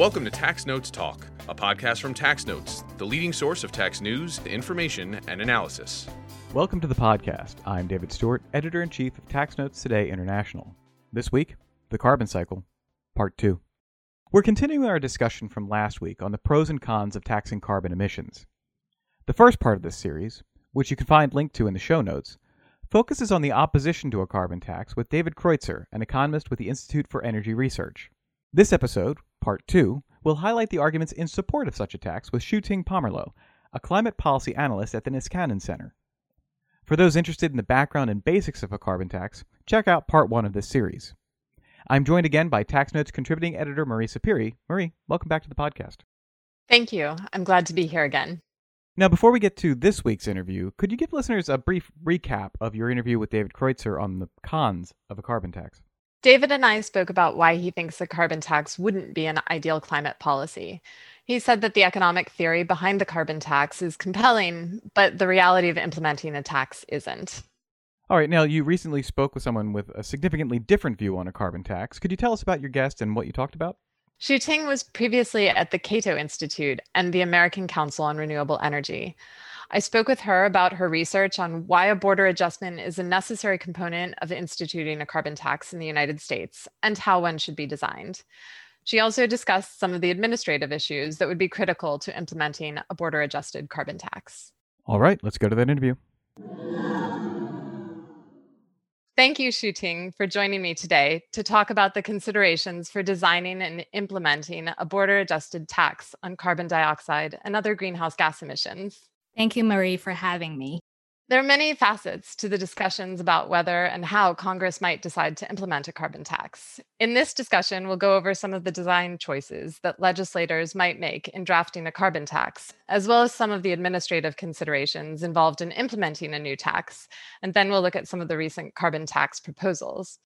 Welcome to Tax Notes Talk, a podcast from Tax Notes, the leading source of tax news, information, and analysis. Welcome to the podcast. I'm David Stewart, editor in chief of Tax Notes Today International. This week, the carbon cycle, part two. We're continuing our discussion from last week on the pros and cons of taxing carbon emissions. The first part of this series, which you can find linked to in the show notes, focuses on the opposition to a carbon tax with David Kreutzer, an economist with the Institute for Energy Research. This episode, Part 2, will highlight the arguments in support of such attacks tax with Shuting Pomerleau, a climate policy analyst at the Niskanen Center. For those interested in the background and basics of a carbon tax, check out Part 1 of this series. I'm joined again by Tax Notes contributing editor Marie Sapirie. Marie, welcome back to the podcast. Thank you. I'm glad to be here again. Now, before we get to this week's interview, could you give listeners a brief recap of your interview with David Kreutzer on the cons of a carbon tax? David and I spoke about why he thinks a carbon tax wouldn't be an ideal climate policy. He said that the economic theory behind the carbon tax is compelling, but the reality of implementing a tax isn't. All right, now you recently spoke with someone with a significantly different view on a carbon tax. Could you tell us about your guest and what you talked about? Shuting was previously at the Cato Institute and the American Council on Renewable Energy. I spoke with her about her research on why a border adjustment is a necessary component of instituting a carbon tax in the United States and how one should be designed. She also discussed some of the administrative issues that would be critical to implementing a border adjusted carbon tax. All right, let's go to that interview. Thank you, Shuting, for joining me today to talk about the considerations for designing and implementing a border adjusted tax on carbon dioxide and other greenhouse gas emissions. Thank you, Marie, for having me. There are many facets to the discussions about whether and how Congress might decide to implement a carbon tax. In this discussion, we'll go over some of the design choices that legislators might make in drafting a carbon tax, as well as some of the administrative considerations involved in implementing a new tax. And then we'll look at some of the recent carbon tax proposals.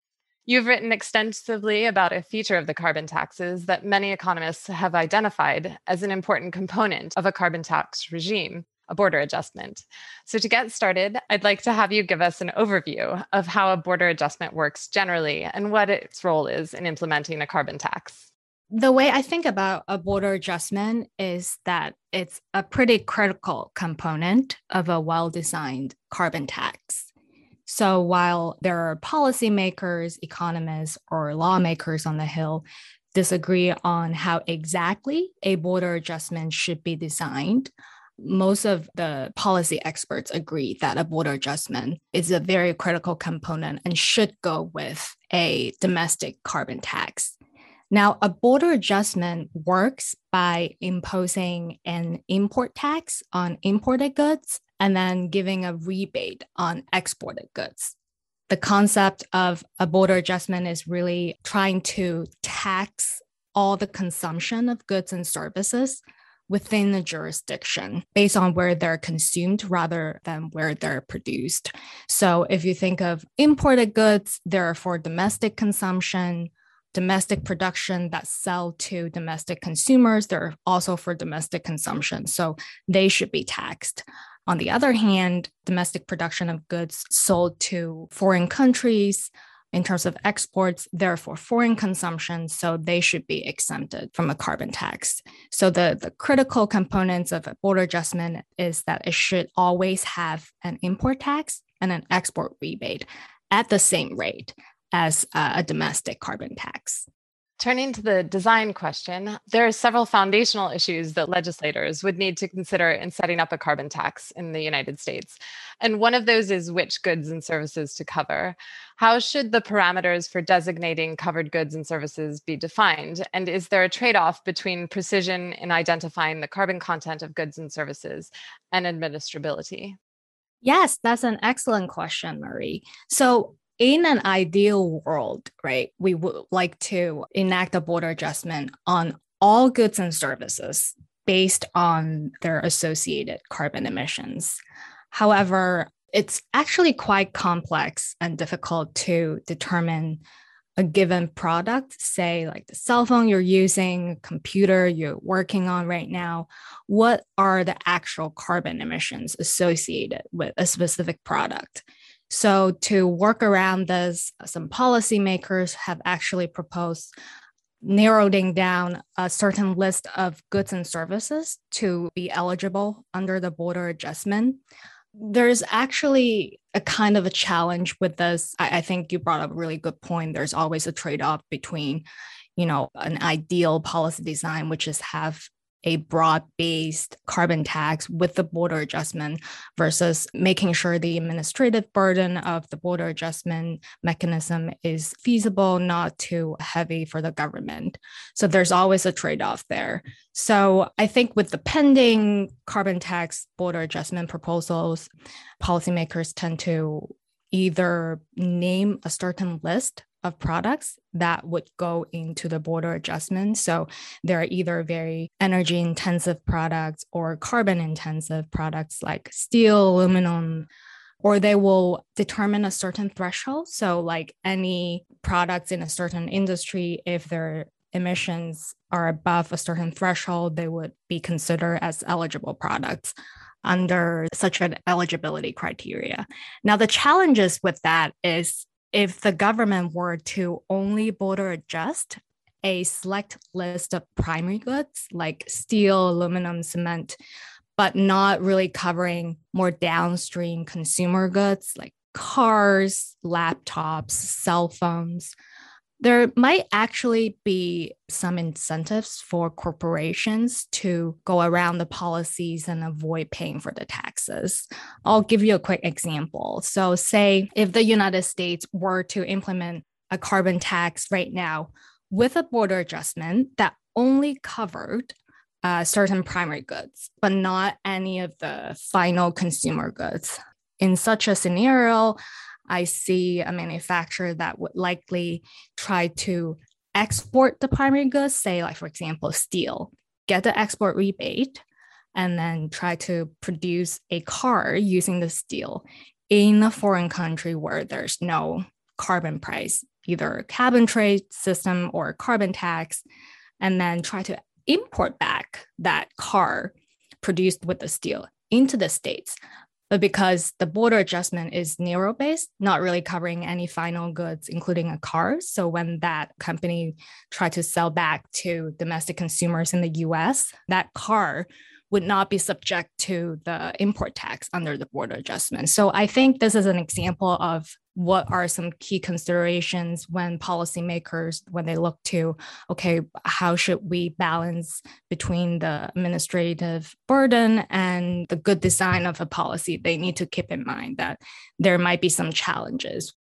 You've written extensively about a feature of the carbon taxes that many economists have identified as an important component of a carbon tax regime a border adjustment. So, to get started, I'd like to have you give us an overview of how a border adjustment works generally and what its role is in implementing a carbon tax. The way I think about a border adjustment is that it's a pretty critical component of a well designed carbon tax. So, while there are policymakers, economists, or lawmakers on the Hill disagree on how exactly a border adjustment should be designed, most of the policy experts agree that a border adjustment is a very critical component and should go with a domestic carbon tax. Now, a border adjustment works by imposing an import tax on imported goods and then giving a rebate on exported goods. The concept of a border adjustment is really trying to tax all the consumption of goods and services within the jurisdiction based on where they're consumed rather than where they're produced. So if you think of imported goods, they're for domestic consumption, domestic production that sell to domestic consumers, they're also for domestic consumption. So they should be taxed. On the other hand, domestic production of goods sold to foreign countries, in terms of exports, they're for foreign consumption, so they should be exempted from a carbon tax. So the, the critical components of a border adjustment is that it should always have an import tax and an export rebate at the same rate as a domestic carbon tax. Turning to the design question, there are several foundational issues that legislators would need to consider in setting up a carbon tax in the United States. And one of those is which goods and services to cover. How should the parameters for designating covered goods and services be defined? And is there a trade off between precision in identifying the carbon content of goods and services and administrability? Yes, that's an excellent question, Marie. So, in an ideal world, right, we would like to enact a border adjustment on all goods and services based on their associated carbon emissions. However, it's actually quite complex and difficult to determine a given product, say like the cell phone you're using, computer you're working on right now, what are the actual carbon emissions associated with a specific product? So, to work around this, some policymakers have actually proposed narrowing down a certain list of goods and services to be eligible under the border adjustment. There's actually a kind of a challenge with this. I, I think you brought up a really good point. There's always a trade off between you know an ideal policy design which is have a broad based carbon tax with the border adjustment versus making sure the administrative burden of the border adjustment mechanism is feasible, not too heavy for the government. So there's always a trade off there. So I think with the pending carbon tax border adjustment proposals, policymakers tend to either name a certain list of products that would go into the border adjustment. So there are either very energy intensive products or carbon intensive products like steel, aluminum, or they will determine a certain threshold. So, like any products in a certain industry, if their emissions are above a certain threshold, they would be considered as eligible products under such an eligibility criteria. Now, the challenges with that is if the government were to only border adjust a select list of primary goods like steel, aluminum, cement, but not really covering more downstream consumer goods like cars, laptops, cell phones, there might actually be some incentives for corporations to go around the policies and avoid paying for the taxes. I'll give you a quick example. So, say if the United States were to implement a carbon tax right now with a border adjustment that only covered uh, certain primary goods, but not any of the final consumer goods. In such a scenario, I see a manufacturer that would likely try to export the primary goods, say, like, for example, steel, get the export rebate, and then try to produce a car using the steel in a foreign country where there's no carbon price, either carbon trade system or carbon tax, and then try to import back that car produced with the steel into the States but because the border adjustment is narrow based, not really covering any final goods, including a car. So when that company tried to sell back to domestic consumers in the US, that car would not be subject to the import tax under the border adjustment. So I think this is an example of what are some key considerations when policymakers when they look to okay how should we balance between the administrative burden and the good design of a policy they need to keep in mind that there might be some challenges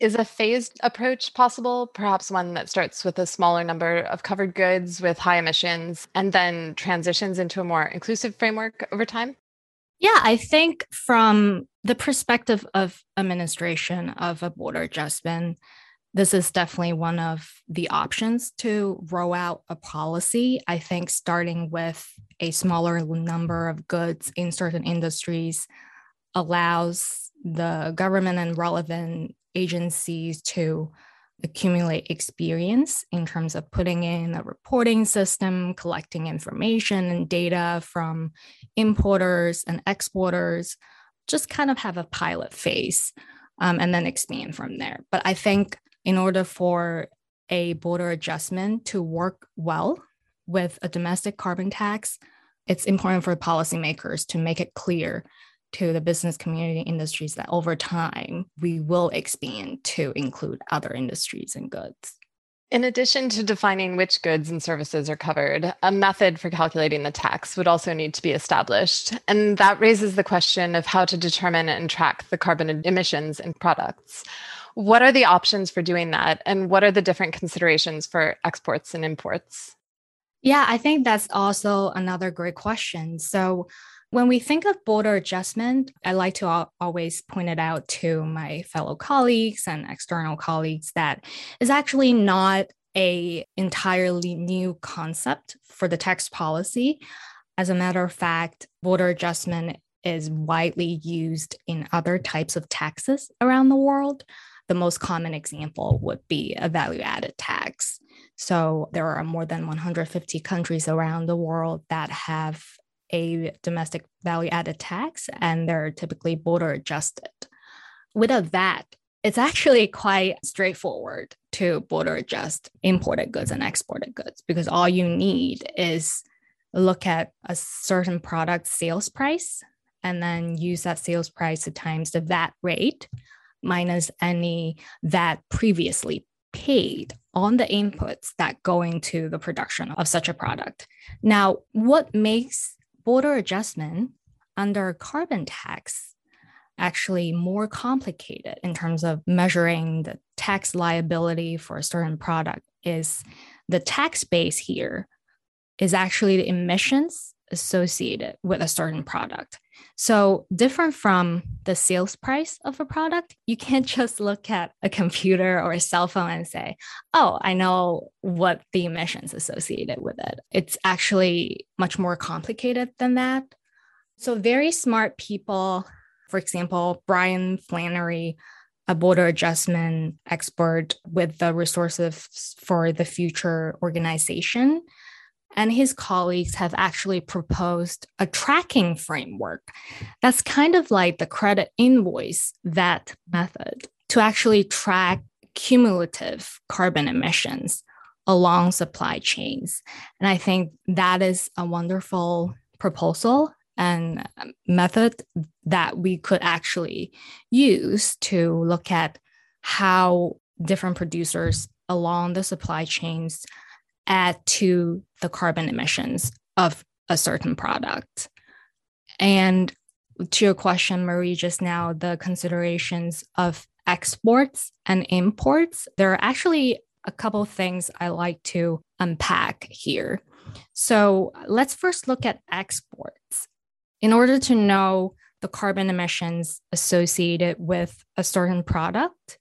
is a phased approach possible, perhaps one that starts with a smaller number of covered goods with high emissions and then transitions into a more inclusive framework over time? Yeah, I think from the perspective of administration of a border adjustment, this is definitely one of the options to roll out a policy. I think starting with a smaller number of goods in certain industries allows the government and relevant agencies to accumulate experience in terms of putting in a reporting system, collecting information and data from importers and exporters, just kind of have a pilot phase um, and then expand from there. But I think in order for a border adjustment to work well with a domestic carbon tax, it's important for policymakers to make it clear to the business community industries that over time we will expand to include other industries and goods. In addition to defining which goods and services are covered, a method for calculating the tax would also need to be established. And that raises the question of how to determine and track the carbon emissions in products. What are the options for doing that? And what are the different considerations for exports and imports? Yeah, I think that's also another great question. So, when we think of border adjustment, I like to always point it out to my fellow colleagues and external colleagues that is actually not a entirely new concept for the tax policy. As a matter of fact, border adjustment is widely used in other types of taxes around the world. The most common example would be a value added tax. So there are more than 150 countries around the world that have a domestic value added tax and they're typically border adjusted. Without that, it's actually quite straightforward to border adjust imported goods and exported goods because all you need is look at a certain product sales price and then use that sales price to times the VAT rate minus any VAT previously paid on the inputs that go into the production of such a product. Now, what makes border adjustment under carbon tax actually more complicated in terms of measuring the tax liability for a certain product is the tax base here is actually the emissions associated with a certain product. So, different from the sales price of a product, you can't just look at a computer or a cell phone and say, oh, I know what the emissions associated with it. It's actually much more complicated than that. So, very smart people, for example, Brian Flannery, a border adjustment expert with the Resources for the Future organization, and his colleagues have actually proposed a tracking framework that's kind of like the credit invoice VAT method to actually track cumulative carbon emissions along supply chains. And I think that is a wonderful proposal and method that we could actually use to look at how different producers along the supply chains add to the carbon emissions of a certain product. And to your question, Marie, just now, the considerations of exports and imports, there are actually a couple things I like to unpack here. So let's first look at exports. In order to know the carbon emissions associated with a certain product,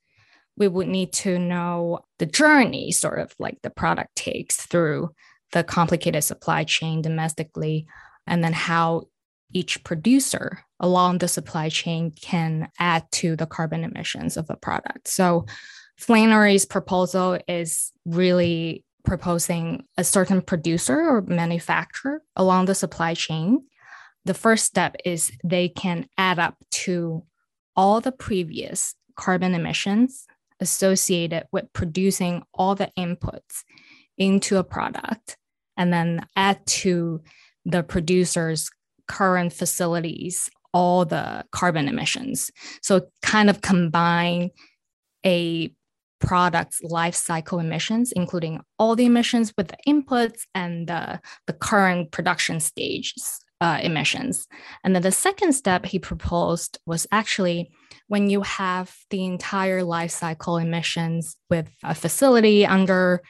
we would need to know the journey, sort of like the product takes through the complicated supply chain domestically, and then how each producer along the supply chain can add to the carbon emissions of a product. So, Flannery's proposal is really proposing a certain producer or manufacturer along the supply chain. The first step is they can add up to all the previous carbon emissions associated with producing all the inputs into a product and then add to the producer's current facilities all the carbon emissions. So kind of combine a product's life cycle emissions, including all the emissions with the inputs and the, the current production stages uh, emissions. And then the second step he proposed was actually when you have the entire life cycle emissions with a facility under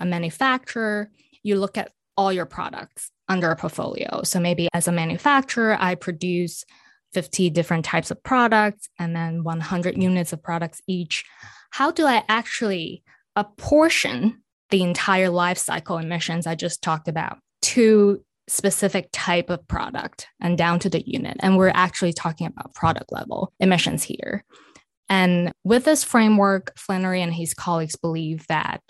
a manufacturer, you look at all your products under a portfolio. So maybe as a manufacturer, I produce 50 different types of products and then 100 units of products each. How do I actually apportion the entire life cycle emissions I just talked about to specific type of product and down to the unit. And we're actually talking about product level emissions here. And with this framework, Flannery and his colleagues believe that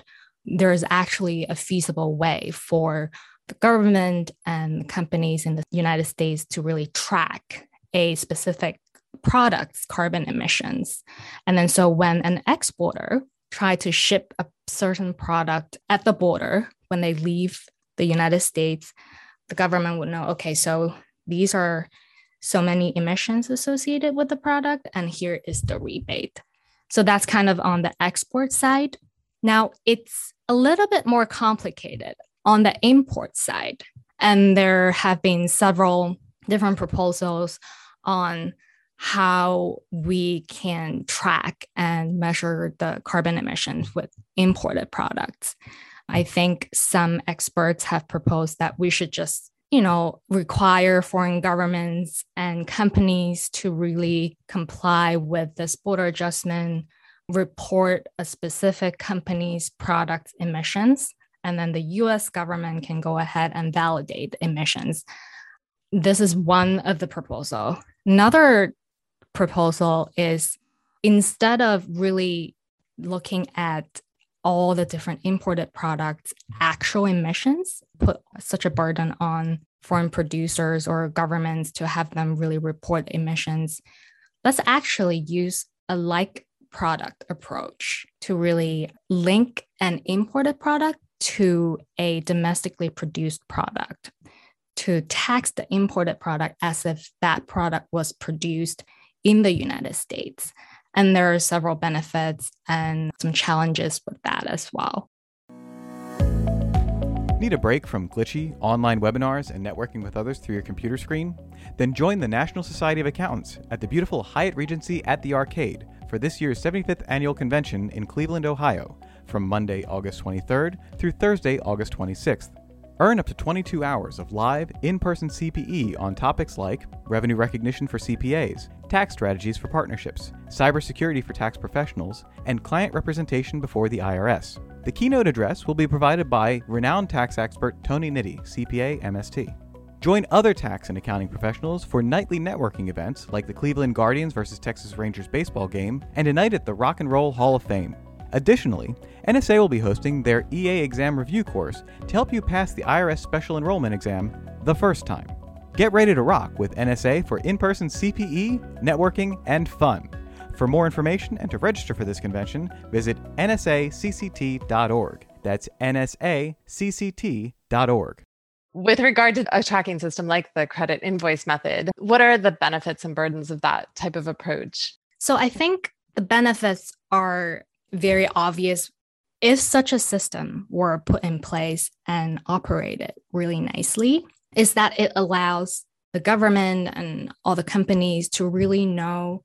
there is actually a feasible way for the government and companies in the United States to really track a specific product's carbon emissions. And then so when an exporter try to ship a certain product at the border when they leave the United States, the government would know okay, so these are so many emissions associated with the product, and here is the rebate. So that's kind of on the export side. Now it's a little bit more complicated on the import side. And there have been several different proposals on how we can track and measure the carbon emissions with imported products. I think some experts have proposed that we should just, you know, require foreign governments and companies to really comply with this border adjustment, report a specific company's product emissions, and then the US government can go ahead and validate emissions. This is one of the proposal. Another proposal is instead of really looking at all the different imported products actual emissions put such a burden on foreign producers or governments to have them really report emissions let's actually use a like product approach to really link an imported product to a domestically produced product to tax the imported product as if that product was produced in the United States. And there are several benefits and some challenges with that as well. Need a break from glitchy online webinars and networking with others through your computer screen? Then join the National Society of Accountants at the beautiful Hyatt Regency at the Arcade for this year's 75th annual convention in Cleveland, Ohio, from Monday, August 23rd through Thursday, August 26th. Earn up to 22 hours of live, in person CPE on topics like revenue recognition for CPAs, tax strategies for partnerships, cybersecurity for tax professionals, and client representation before the IRS. The keynote address will be provided by renowned tax expert Tony Nitti, CPA MST. Join other tax and accounting professionals for nightly networking events like the Cleveland Guardians versus Texas Rangers baseball game and a night at the Rock and Roll Hall of Fame. Additionally, NSA will be hosting their EA exam review course to help you pass the IRS special enrollment exam the first time. Get ready to rock with NSA for in person CPE, networking, and fun. For more information and to register for this convention, visit nsacct.org. That's nsacct.org. With regard to a tracking system like the credit invoice method, what are the benefits and burdens of that type of approach? So I think the benefits are very obvious if such a system were put in place and operated really nicely is that it allows the government and all the companies to really know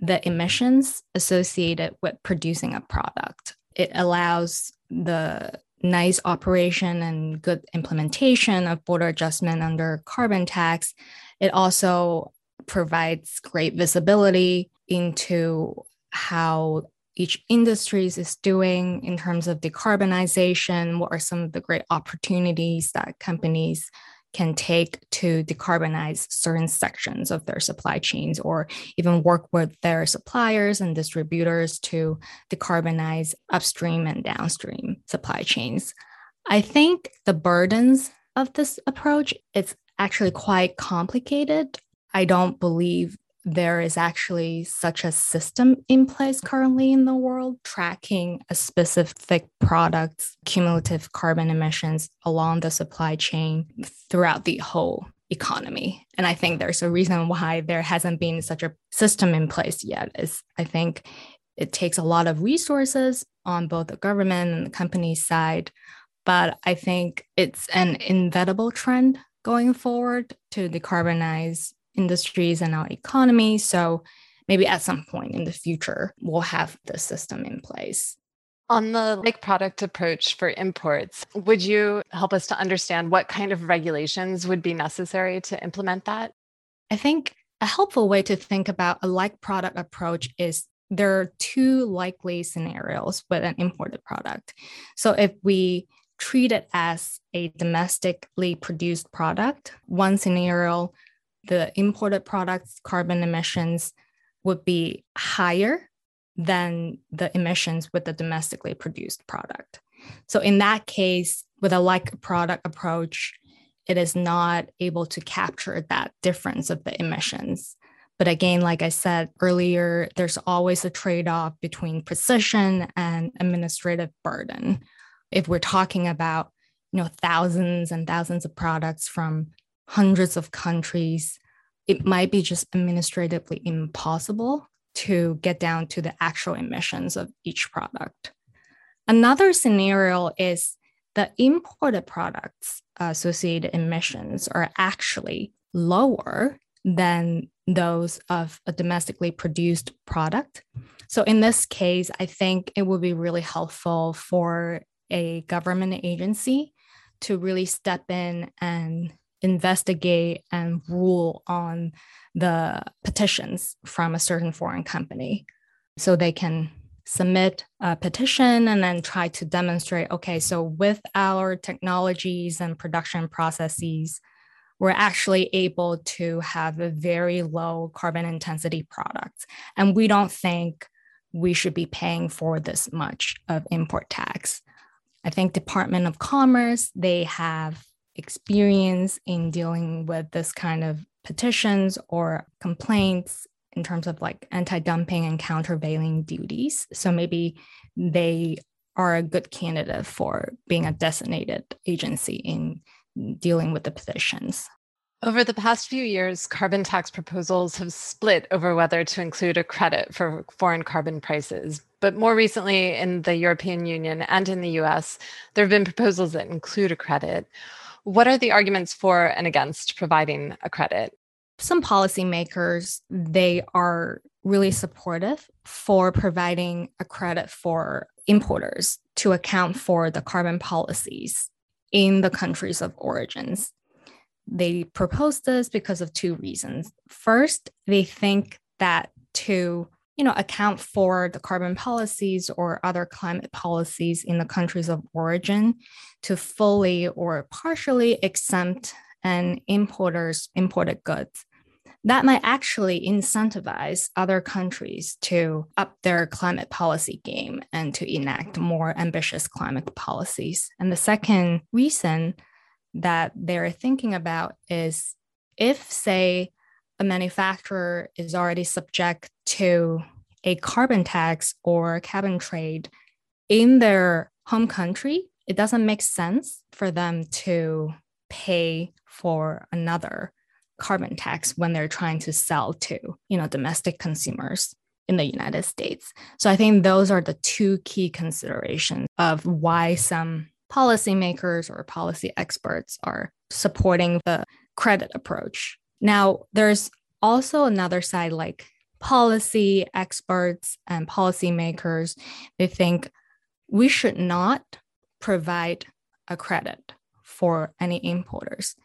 the emissions associated with producing a product. It allows the nice operation and good implementation of border adjustment under carbon tax. It also provides great visibility into how each industries is doing in terms of decarbonization what are some of the great opportunities that companies can take to decarbonize certain sections of their supply chains or even work with their suppliers and distributors to decarbonize upstream and downstream supply chains. I think the burdens of this approach it's actually quite complicated. I don't believe there is actually such a system in place currently in the world tracking a specific product's cumulative carbon emissions along the supply chain throughout the whole economy. And i think there's a reason why there hasn't been such a system in place yet is i think it takes a lot of resources on both the government and the company side but i think it's an inevitable trend going forward to decarbonize industries and our economy. So maybe at some point in the future, we'll have the system in place. On the like product approach for imports, would you help us to understand what kind of regulations would be necessary to implement that? I think a helpful way to think about a like product approach is there are two likely scenarios with an imported product. So if we treat it as a domestically produced product, one scenario the imported products carbon emissions would be higher than the emissions with the domestically produced product. So in that case, with a like product approach, it is not able to capture that difference of the emissions. But again, like I said earlier, there's always a trade off between precision and administrative burden. If we're talking about you know thousands and thousands of products from hundreds of countries, it might be just administratively impossible to get down to the actual emissions of each product. Another scenario is the imported products associated emissions are actually lower than those of a domestically produced product. So, in this case, I think it would be really helpful for a government agency to really step in and investigate and rule on the petitions from a certain foreign company. So they can submit a petition and then try to demonstrate okay, so with our technologies and production processes, we're actually able to have a very low carbon intensity product. And we don't think we should be paying for this much of import tax. I think Department of Commerce, they have experience in dealing with this kind of petitions or complaints in terms of like anti dumping and countervailing duties. So maybe they are a good candidate for being a designated agency in dealing with the petitions. Over the past few years, carbon tax proposals have split over whether to include a credit for foreign carbon prices. But more recently, in the European Union and in the US, there have been proposals that include a credit. What are the arguments for and against providing a credit? Some policymakers, they are really supportive for providing a credit for importers to account for the carbon policies in the countries of origins. They propose this because of two reasons. First, they think that to you know account for the carbon policies or other climate policies in the countries of origin to fully or partially exempt an importer's imported goods that might actually incentivize other countries to up their climate policy game and to enact more ambitious climate policies. And the second reason that they're thinking about is if, say, a manufacturer is already subject to a carbon tax or and trade in their home country, it doesn't make sense for them to pay for another carbon tax when they're trying to sell to you know domestic consumers in the United States. So I think those are the two key considerations of why some policymakers or policy experts are supporting the credit approach. Now, there's also another side like policy experts and policymakers, they think we should not provide a credit for any importers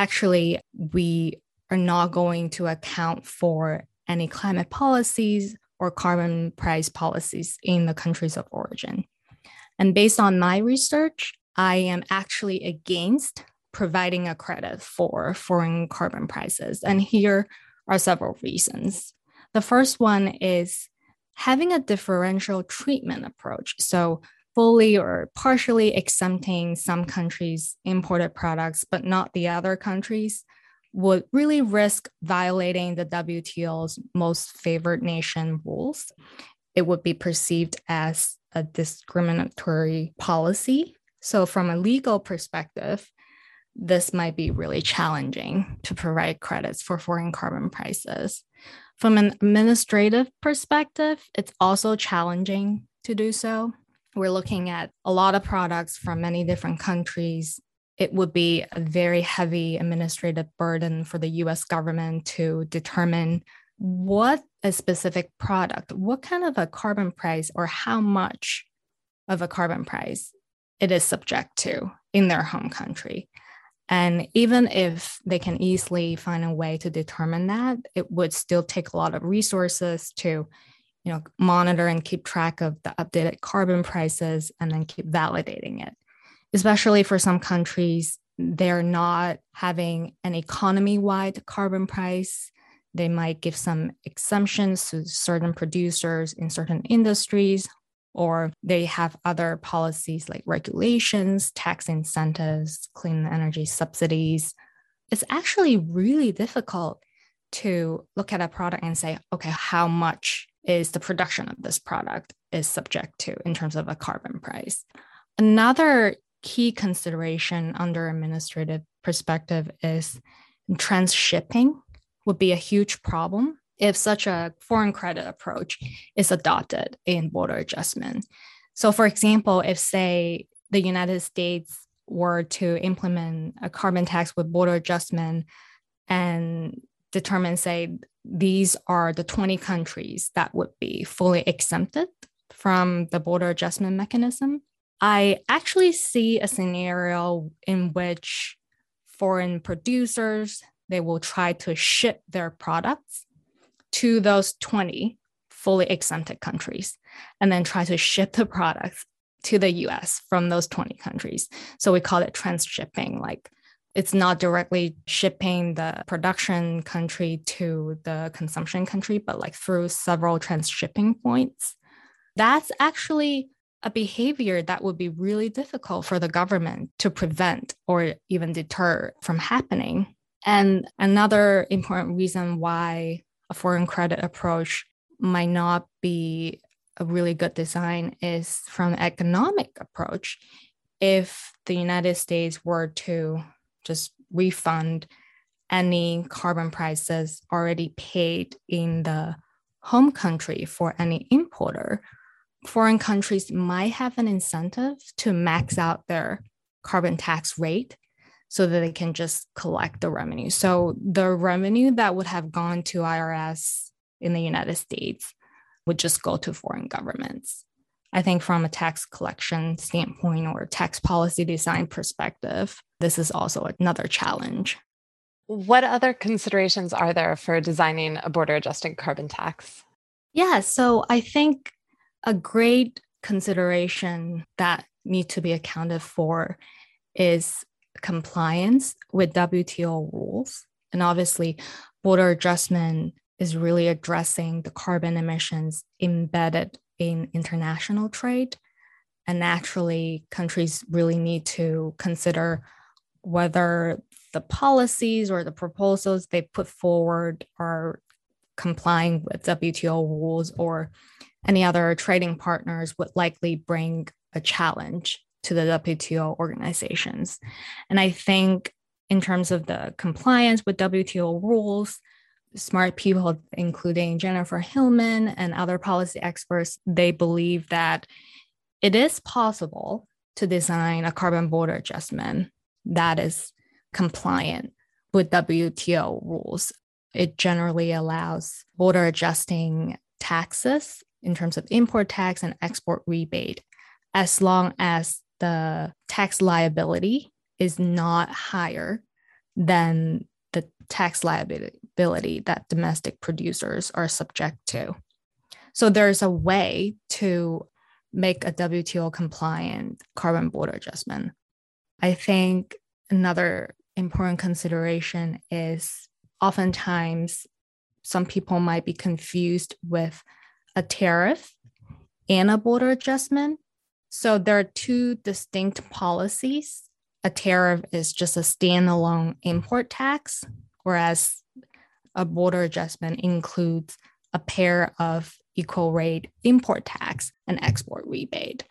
actually we are not going to account for any climate policies or carbon price policies in the countries of origin. And based on my research, I am actually against providing a credit for foreign carbon prices. And here are several reasons. The first one is having a differential treatment approach. So, fully or partially exempting some countries' imported products, but not the other countries, would really risk violating the WTO's most favored nation rules. It would be perceived as a discriminatory policy. So, from a legal perspective, this might be really challenging to provide credits for foreign carbon prices. From an administrative perspective, it's also challenging to do so. We're looking at a lot of products from many different countries. It would be a very heavy administrative burden for the US government to determine what a specific product, what kind of a carbon price, or how much of a carbon price it is subject to in their home country. And even if they can easily find a way to determine that, it would still take a lot of resources to you know, monitor and keep track of the updated carbon prices and then keep validating it. Especially for some countries, they're not having an economy wide carbon price. They might give some exemptions to certain producers in certain industries, or they have other policies like regulations, tax incentives, clean energy subsidies. It's actually really difficult to look at a product and say, okay, how much is the production of this product is subject to in terms of a carbon price. Another key consideration under administrative perspective is transshipping would be a huge problem if such a foreign credit approach is adopted in border adjustment. So for example, if say the United States were to implement a carbon tax with border adjustment and determine say these are the 20 countries that would be fully exempted from the border adjustment mechanism. I actually see a scenario in which foreign producers they will try to ship their products to those 20 fully exempted countries and then try to ship the products to the US from those 20 countries. So we call it transshipping like it's not directly shipping the production country to the consumption country, but like through several transshipping points. That's actually a behavior that would be really difficult for the government to prevent or even deter from happening. And another important reason why a foreign credit approach might not be a really good design is from economic approach. If the united states were to just refund any carbon prices already paid in the home country for any importer foreign countries might have an incentive to max out their carbon tax rate so that they can just collect the revenue. So the revenue that would have gone to IRS in the United States would just go to foreign governments. I think from a tax collection standpoint or tax policy design perspective, this is also another challenge. What other considerations are there for designing a border adjusted carbon tax? Yeah, so I think a great consideration that need to be accounted for is compliance with WTO rules. And obviously, border adjustment is really addressing the carbon emissions embedded in international trade. And naturally, countries really need to consider whether the policies or the proposals they put forward are complying with WTO rules or any other trading partners would likely bring a challenge to the WTO organizations. And I think in terms of the compliance with WTO rules, smart people, including Jennifer Hillman and other policy experts, they believe that it is possible to design a carbon border adjustment that is compliant with WTO rules. It generally allows border adjusting taxes in terms of import tax and export rebate, as long as the tax liability is not higher than the tax liability that domestic producers are subject to. So there's a way to make a WTO compliant carbon border adjustment. I think another important consideration is oftentimes some people might be confused with a tariff and a border adjustment. So there are two distinct policies. A tariff is just a standalone import tax, whereas a border adjustment includes a pair of equal rate import tax and export rebate.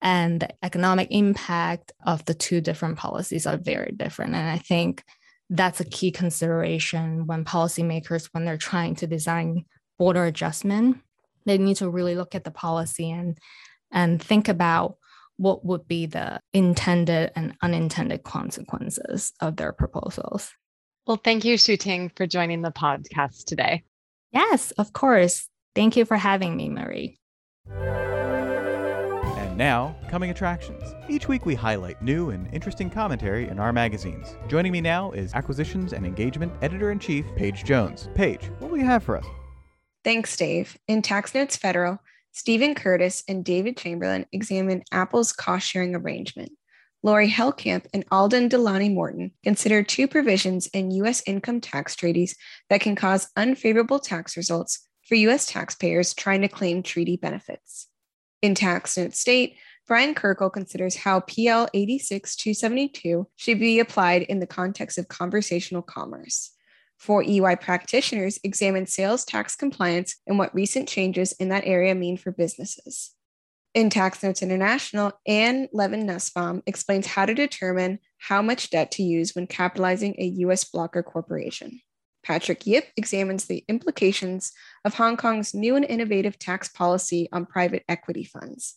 And the economic impact of the two different policies are very different. And I think that's a key consideration when policymakers, when they're trying to design border adjustment, they need to really look at the policy and and think about what would be the intended and unintended consequences of their proposals. Well, thank you, Ting, for joining the podcast today. Yes, of course. Thank you for having me, Marie. And now, coming attractions. Each week we highlight new and interesting commentary in our magazines. Joining me now is Acquisitions and Engagement Editor in Chief, Paige Jones. Paige, what will you have for us? Thanks, Dave. In Tax Notes Federal, Stephen Curtis and David Chamberlain examined Apple's cost sharing arrangement. Laurie Hellkamp and Alden Delany Morton consider two provisions in U.S. income tax treaties that can cause unfavorable tax results for U.S. taxpayers trying to claim treaty benefits. In Tax Note State, Brian Kirkle considers how PL 86272 should be applied in the context of conversational commerce for EY practitioners examine sales tax compliance and what recent changes in that area mean for businesses. In Tax Notes International, Anne Levin Nussbaum explains how to determine how much debt to use when capitalizing a US blocker corporation. Patrick Yip examines the implications of Hong Kong's new and innovative tax policy on private equity funds.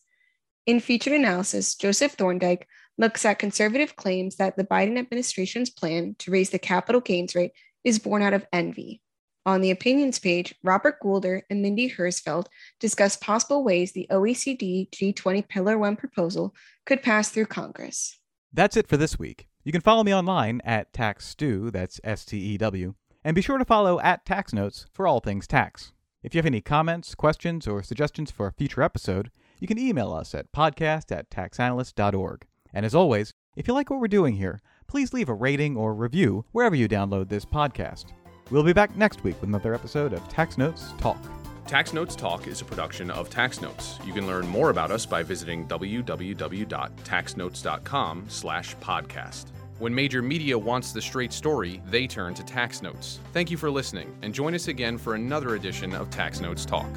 In featured analysis, Joseph Thorndike looks at conservative claims that the Biden administration's plan to raise the capital gains rate is born out of envy. On the opinions page, Robert Goulder and Mindy Herzfeld discuss possible ways the OECD G20 Pillar 1 proposal could pass through Congress. That's it for this week. You can follow me online at TaxStew, that's S T E W, and be sure to follow at Tax Notes for all things tax. If you have any comments, questions, or suggestions for a future episode, you can email us at podcast at taxanalyst.org. And as always, if you like what we're doing here, please leave a rating or review wherever you download this podcast. We'll be back next week with another episode of Tax Notes Talk. Tax Notes Talk is a production of Tax Notes. You can learn more about us by visiting www.taxnotes.com/podcast. When major media wants the straight story, they turn to Tax Notes. Thank you for listening, and join us again for another edition of Tax Notes Talk.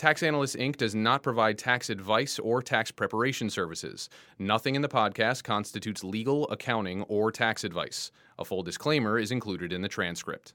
Tax Analysts Inc. does not provide tax advice or tax preparation services. Nothing in the podcast constitutes legal, accounting, or tax advice. A full disclaimer is included in the transcript.